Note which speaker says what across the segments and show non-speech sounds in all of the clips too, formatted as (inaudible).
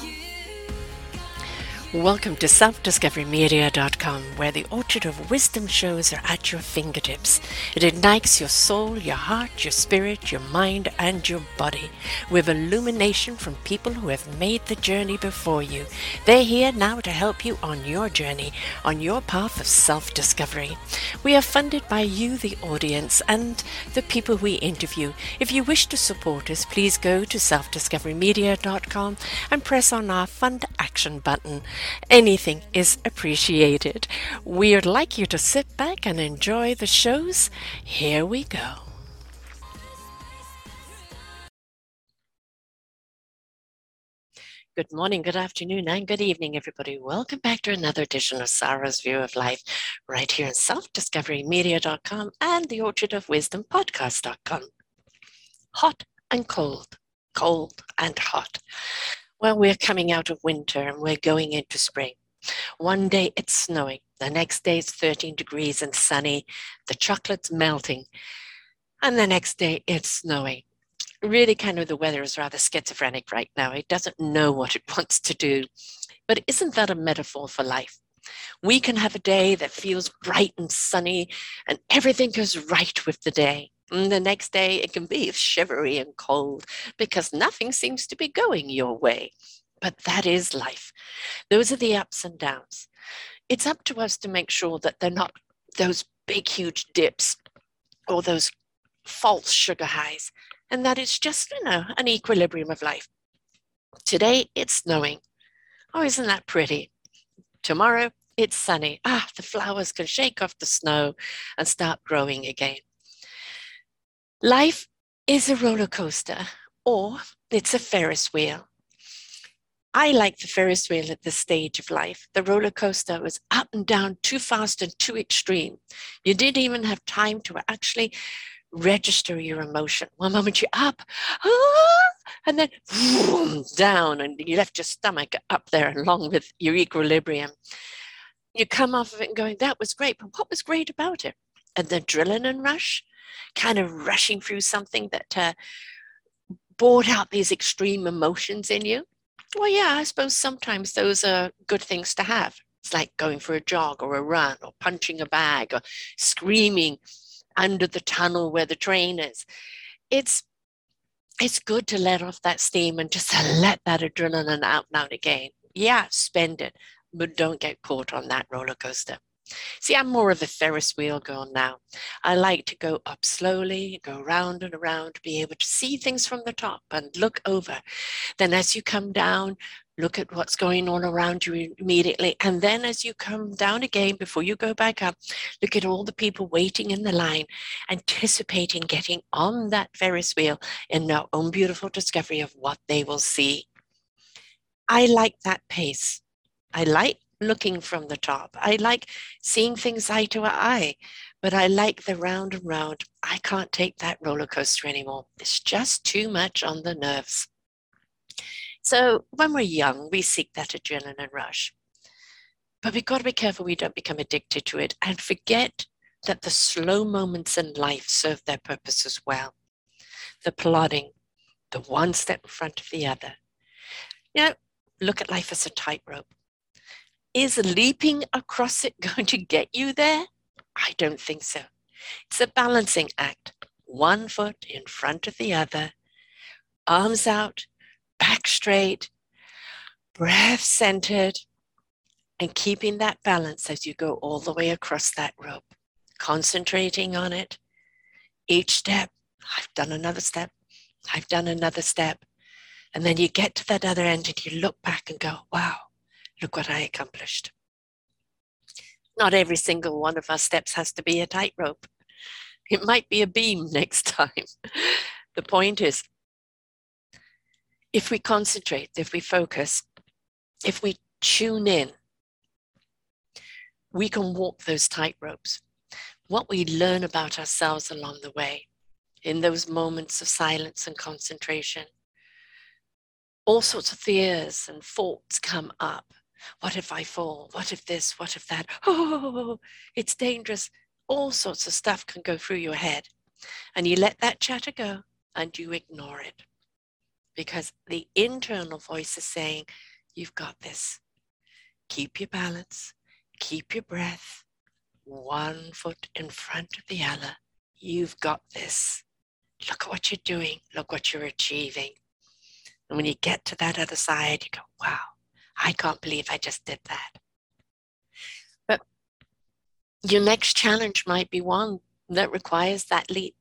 Speaker 1: You Welcome to selfdiscoverymedia.com, where the Orchard of Wisdom shows are at your fingertips. It ignites your soul, your heart, your spirit, your mind, and your body with illumination from people who have made the journey before you. They're here now to help you on your journey, on your path of self discovery. We are funded by you, the audience, and the people we interview. If you wish to support us, please go to selfdiscoverymedia.com and press on our Fund Action button. Anything is appreciated. We'd like you to sit back and enjoy the shows. Here we go. Good morning, good afternoon, and good evening, everybody. Welcome back to another edition of Sarah's View of Life, right here in selfdiscoverymedia.com and the Orchard of Wisdom podcast.com. Hot and cold, cold and hot. Well, we're coming out of winter and we're going into spring. One day it's snowing, the next day it's 13 degrees and sunny, the chocolate's melting, and the next day it's snowing. Really, kind of the weather is rather schizophrenic right now. It doesn't know what it (laughs) wants to do. But isn't that a metaphor for life? We can have a day that feels bright and sunny, and everything goes right with the day. And the next day, it can be shivery and cold because nothing seems to be going your way. But that is life. Those are the ups and downs. It's up to us to make sure that they're not those big, huge dips or those false sugar highs, and that it's just, you know, an equilibrium of life. Today, it's snowing. Oh, isn't that pretty? Tomorrow, it's sunny. Ah, the flowers can shake off the snow and start growing again. Life is a roller coaster or it's a Ferris wheel. I like the Ferris wheel at this stage of life. The roller coaster was up and down too fast and too extreme. You didn't even have time to actually register your emotion. One moment you're up, ah, and then down, and you left your stomach up there along with your equilibrium. You come off of it and going, that was great, but what was great about it? And An adrenaline rush, kind of rushing through something that uh, brought out these extreme emotions in you? Well, yeah, I suppose sometimes those are good things to have. It's like going for a jog or a run or punching a bag or screaming under the tunnel where the train is. It's it's good to let off that steam and just (laughs) let that adrenaline out now and again. Yeah, spend it, but don't get caught on that roller coaster. See, I'm more of a Ferris wheel girl now. I like to go up slowly, go round and around, be able to see things from the top and look over. Then, as you come down, look at what's going on around you immediately. And then, as you come down again, before you go back up, look at all the people waiting in the line, anticipating getting on that Ferris wheel in their own beautiful discovery of what they will see. I like that pace. I like looking from the top. I like seeing things eye to eye, but I like the round and round. I can't take that roller coaster anymore. It's just too much on the nerves. So when we're young, we seek that adrenaline rush. But we've got to be careful we don't become addicted to it and forget that the slow moments in life serve their purpose as well. The plodding, the one step in front of the other. You know, look at life as a tightrope. Is leaping across it (laughs) going to get you there? I don't think so. It's a balancing act. One foot in front of the other, arms out, back straight, breath centered, and keeping that balance as you go all the way across that rope. Concentrating on it. Each step, I've done another step, I've done another step. And then you get to that other end and you look back and go, wow, look what I accomplished. Not every single one of our steps has to be a tightrope. It might be a beam (laughs) next time. the point is, if we concentrate, if we focus, if we tune in, we can walk those tightropes. What we learn about ourselves along the way, in those moments of silence and concentration, all sorts of fears and thoughts come up what if I fall? What if this? What if that? (laughs) Oh, it's dangerous. All sorts of stuff can go through your head. And you let that chatter go and you ignore it. because the internal voice is saying, You've got this. Keep your balance, keep your breath, one foot in front of the other. You've got this. Look at what you're doing, look what you're achieving. And when you get to that other side, you go, Wow, I can't believe I just did that. But your next challenge might be one that requires that leap,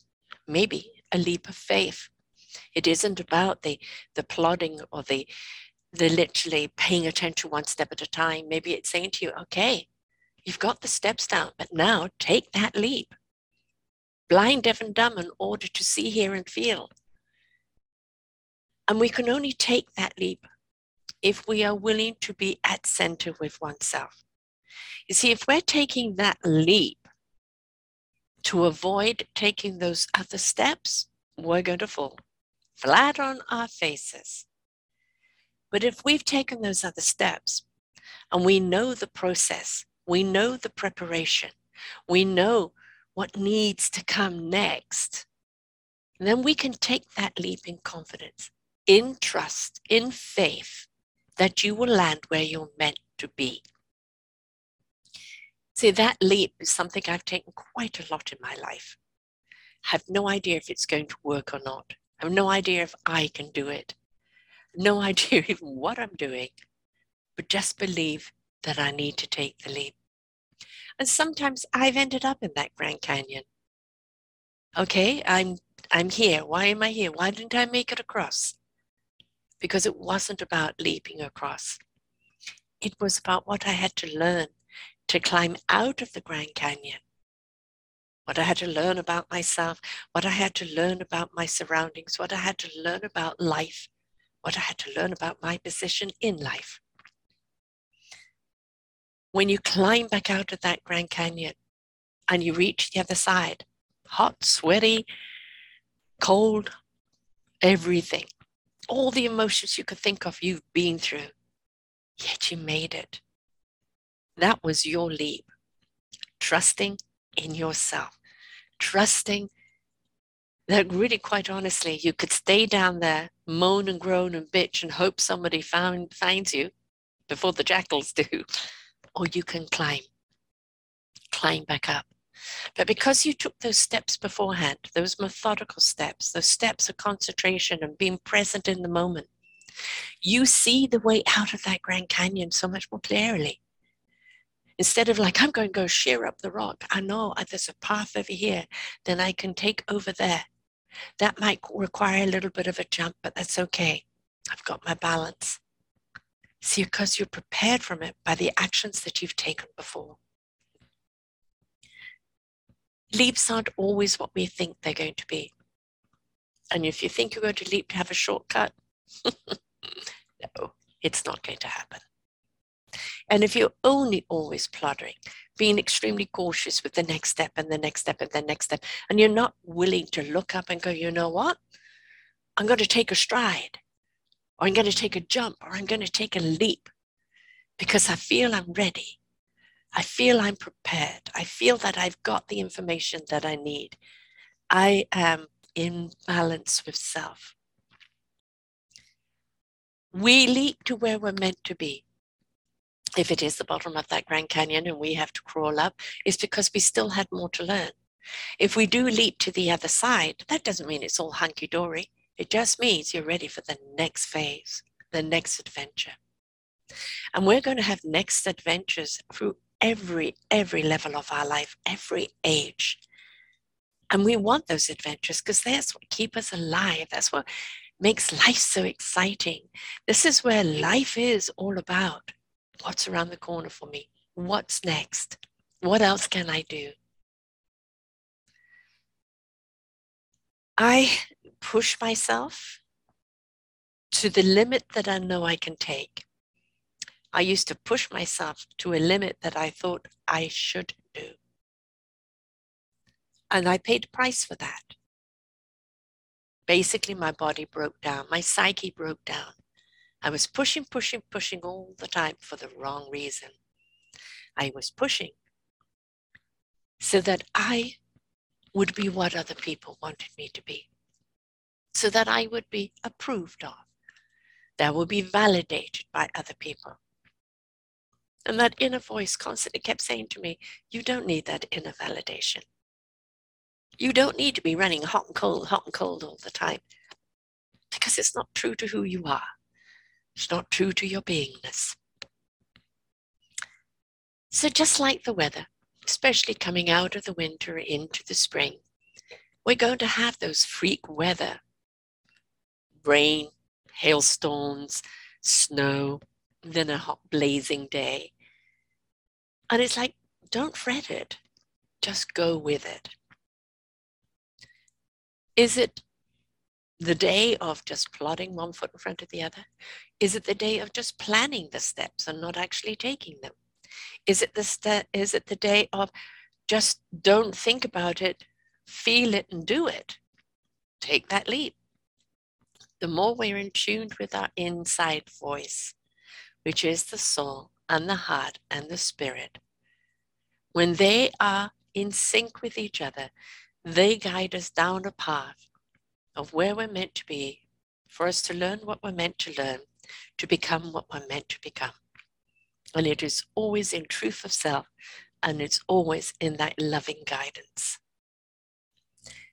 Speaker 1: maybe a leap of faith. It isn't about the the plodding or the the literally paying attention one step at a time. Maybe it's saying to you, okay, you've got the steps down, but now take that leap. Blind, deaf, and dumb in order to see, hear, and feel. And we can only take that leap if we are willing to be at center with oneself. You see, if we're taking that leap to avoid taking those other steps, we're going to fall flat on our faces. But if we've taken those other steps and we know the process, we know the preparation, we know what needs to come next, then we can take that leap in confidence, in trust, in faith that you will land where you're meant to be. See, that leap is something I've taken quite a lot in my life. Have no idea if it's going to work or not. I have no idea if I can do it. No (laughs) idea even what I'm doing, but just believe that I need to take the leap. And sometimes I've ended up in that Grand Canyon. Okay, I'm I'm here. Why am I here? Why didn't I make it across? Because it wasn't about leaping across. It was about what I had to learn to climb out of the Grand Canyon. What I had to learn about myself, what I had to learn about my surroundings, what I had to learn about life, what I had to learn about my position in life. When you climb back out of that Grand Canyon and you reach the other side, hot, sweaty, cold, everything, all the emotions you could think of you've been through, yet you made it. That was your leap. Trusting in yourself, trusting that really, quite honestly, you could stay down there, moan and groan and bitch and hope somebody found, finds you before the jackals do, (laughs) or you can climb, climb back up. But because you took those steps beforehand, those methodical steps, those steps of concentration and being present in the moment, you see the way out of that Grand Canyon so much more clearly. Instead of like, I'm going to go sheer up the rock, I know uh, there's a path over here, then I can take over there. That might require a little bit of a jump, but that's okay. I've got my balance. See, because you're prepared from it by the actions that you've taken before. Leaps aren't always what we think they're going to be. And if you think you're going to leap to have a shortcut, (laughs) no, it's not going to happen. And if you're only always plodding, being extremely cautious with the next step and the next step and the next step, and you're not willing to look up and go, you know what? I'm going to take a stride, or I'm going to take a jump, or I'm going to take a leap because I feel I'm ready. I feel I'm prepared. I feel that I've got the information that I need. I am in balance with self. We leap to where we're meant to be if it is the bottom of that Grand Canyon and we have to crawl up, it's because we still had more to learn. If we do leap to the other side, that doesn't mean it's all hunky dory. It just means you're ready for the next phase, the next adventure. And we're going to have next adventures through every every level of our life, every age. And we want those adventures because that's what keep us alive. That's what makes life so exciting. This is where life is all about what's around the corner for me? What's next? What else can I do? I push myself to the limit that I know I can take. I used to push myself to a limit that I thought I should do. And I paid price for that. Basically, my body broke down, my psyche broke down. I was pushing, pushing, pushing all the time for the wrong reason. I was pushing so that I would be what other people wanted me to be. so that I would be approved of, that would be validated by other people. And that inner voice constantly kept saying to me, You don't need that inner validation. You don't need to be running hot and cold, hot and cold all the time because it's not true to who you are. It's not true to your beingness. So, just like the weather, especially coming out of the winter into the spring, we're going to have those freak weather rain, hailstones, snow, then a hot blazing day. And it's like, don't fret it, just go with it. Is it the day of just plodding one foot in front of the other? Is it the day of just planning the steps and not actually taking them? Is it the st- is it the day of just don't think about it, feel it and do it? Take that leap. The more we're in tune with our inside voice, which is the soul and the heart and the spirit, when they are in sync with each other, they guide us down a path of where we're meant to be, for us to learn what we're meant to learn, to become what we're meant to become. And it is always in truth of self, and it's always in that loving guidance.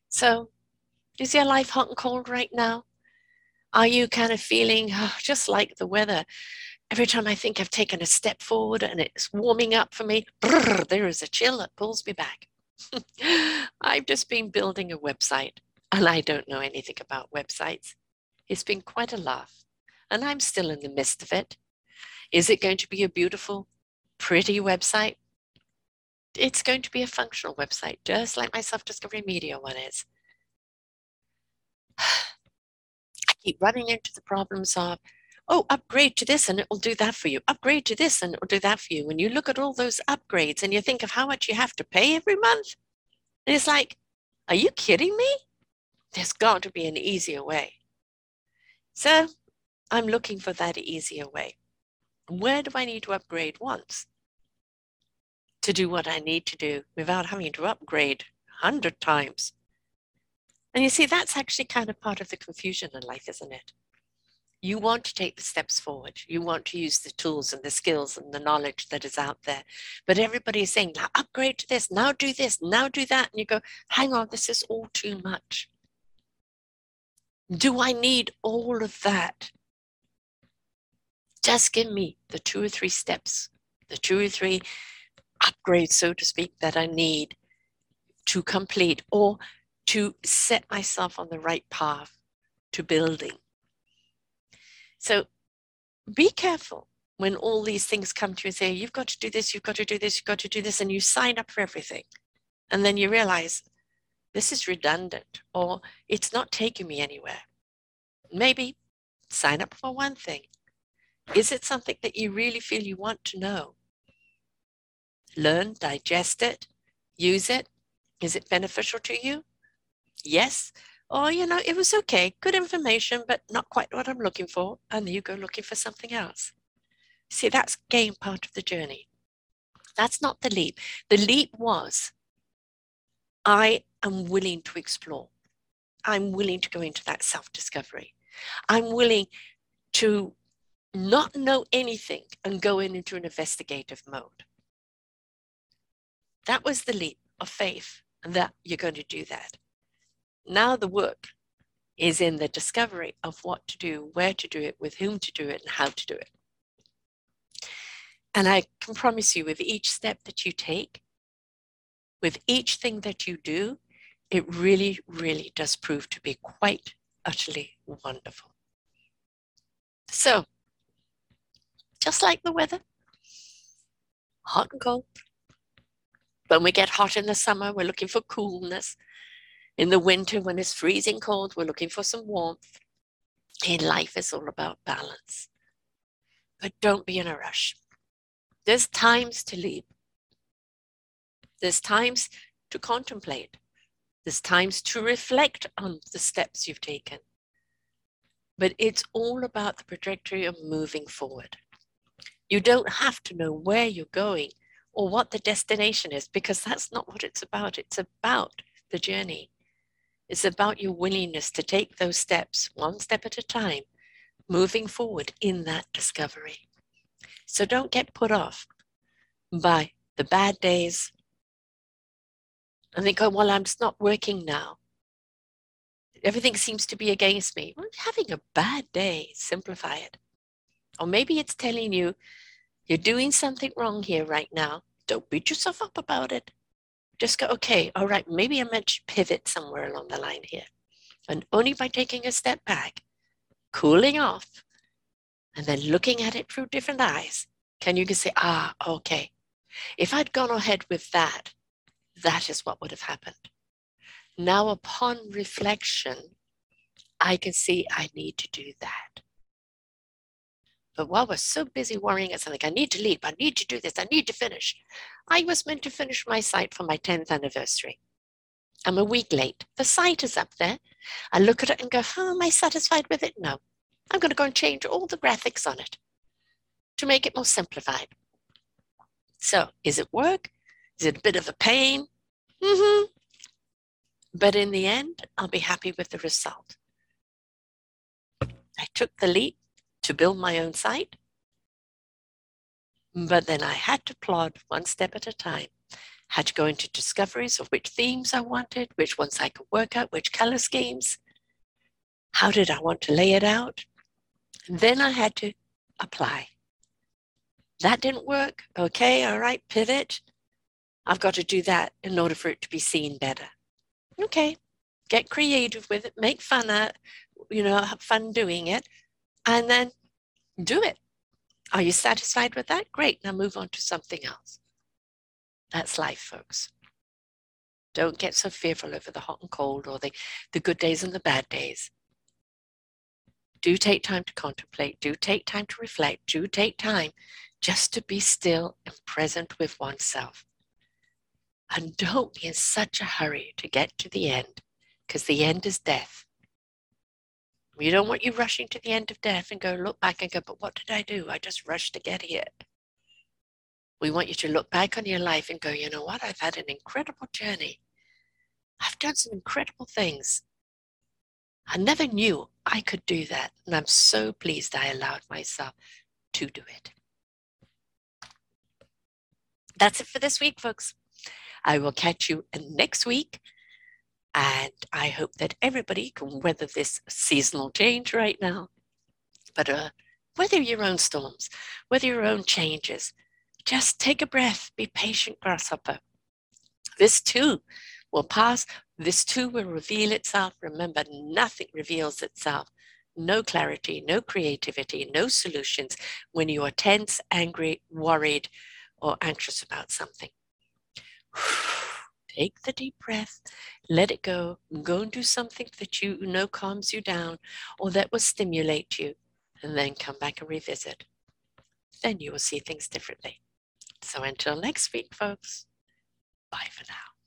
Speaker 1: So, is your life hot and cold right now? Are you kind of feeling oh, just like the weather? Every time I think I've taken a step forward and it's warming up for me, brrr, there is a chill that pulls me back. (laughs) I've just been building a website and I don't know anything about websites. It's been quite a laugh, and I'm still in the midst of it. Is it going to be a beautiful, pretty website? It's going to be a functional website, just like my self discovery media one is. (sighs) I keep running into the problems of, oh, upgrade to this and it will do that for you. Upgrade to this and it will do that for you. And you look at all those upgrades and you think of how much you have to pay every month, and it's like, are you kidding me? There's got to be an easier way. So I'm looking for that easier way. Where do I need to upgrade once to do what I need to do without having to upgrade a hundred times? And you see, that's actually kind of part of the confusion in life, isn't it? You want to take the steps forward. You want to use the tools and the skills and the knowledge that is out there. But everybody is saying, now upgrade to this, now do this, now do that. And you go, hang on, this is all too much. Do I need all of that? Just give me the two or three steps, the two or three upgrades, so to speak, that I need to complete or to set myself on the right path to building. So be careful when all these things come to you and say, you've got to do this, you've got to do this, you've got to do this, and you sign up for everything. And then you realize this is redundant or it's not taking me anywhere. Maybe sign up for one thing. Is it something that you really feel you want to know? Learn, digest it, use it. Is it beneficial to you? Yes. Or, you know, it was okay, good information, but not quite what I'm looking for. And you go looking for something else. See, that's game part of the journey. That's not the leap. The leap was I am willing to explore. I'm willing to go into that self discovery. I'm willing to not know anything and go in into an investigative mode. That was the leap of faith that you're going to do that. Now the work is in the discovery of what to do, where to do it, with whom to do it, and how to do it. And I can promise you, with each step that you take, with each thing that you do, it really, really does prove to be quite utterly wonderful. So, just like the weather, hot and cold. When we get hot in the summer, we're looking for coolness. In the winter, when it's freezing cold, we're looking for some warmth. In life, it's all about balance. But don't be in a rush. There's times to leap. There's times to contemplate. There's times to reflect on the steps you've taken. But it's all about the trajectory of moving forward. You don't have to know where you're going or what the destination is because that's not what it's about. It's about the journey. It's about your willingness to take those steps, one step at a time, moving forward in that discovery. So don't get put off by the bad days and think, oh, well, I'm just not working now. Everything seems to be against me. Well, having a bad day, simplify it. Or maybe it's telling you you're doing something wrong here right now. Don't beat yourself up about it. Just go, okay, all right, maybe I meant to pivot somewhere along the line here. And only by taking a step back, cooling off, and then looking at it through different eyes, can you can say, ah, okay. If I'd gone ahead with that, that is what would have happened. Now, upon reflection, I can see I need to do that. But while we're so busy worrying at something, I need to leap, I need to do this, I need to finish. I was meant to finish my site for my 10th anniversary. I'm a week late. The site is up there. I look at it and go, oh, am I satisfied with it? No. I'm going to go and change all the graphics on it to make it more simplified. So, is it work? Is it a bit of a pain? Mm-hmm. But in the end, I'll be happy with the result. I took the leap to build my own site. But then I had to plod one step at a time. Had to go into discoveries of which themes I wanted, which ones I could work out, which color schemes. How did I want to lay it out? Then I had to apply. That didn't work. Okay, all right, pivot. I've got to do that in order for it to be seen better. Okay, get creative with it, make fun at, you know, have fun doing it, and then do it. Are you satisfied with that? Great. Now move on to something else. That's life, folks. Don't get so fearful over the hot and cold or the, the good days and the bad days. Do take time to contemplate. Do take time to reflect. Do take time just to be still and present with oneself. And don't be in such a hurry to get to the end, because the end is death. We don't want you rushing to the end of death and go look back and go, but what did I do? I just rushed to get here. We want you to look back on your life and go, you know what? I've had an incredible journey. I've done some incredible things. I never knew I could do that. And I'm so pleased I allowed myself to do it. That's it for this week, folks. I will catch you next week and I hope that everybody can weather this seasonal change right now. But uh, weather your own storms, weather your own changes. Just take a breath, be patient, grasshopper. This too will pass. This too will reveal itself. Remember, nothing reveals itself. No clarity, no creativity, no solutions when you are tense, angry, worried, or anxious about something. (sighs) take the deep breath, let it go, go and do something that you know calms you down or that will stimulate you, and then come back and revisit. Then you will see things differently. So until next week, folks, bye for now.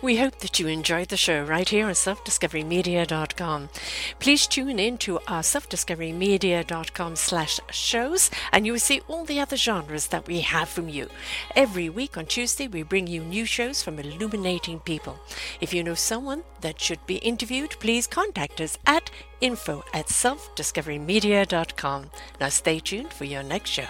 Speaker 1: We hope that you enjoyed the show right here on selfdiscoverymedia.com. Please tune in to our selfdiscoverymedia.com slash shows and you will see all the other genres that we have from you. Every week on Tuesday, we bring you new shows from illuminating people. If you know someone that should be interviewed, please contact us at info at selfdiscoverymedia.com. Now stay tuned for your next show.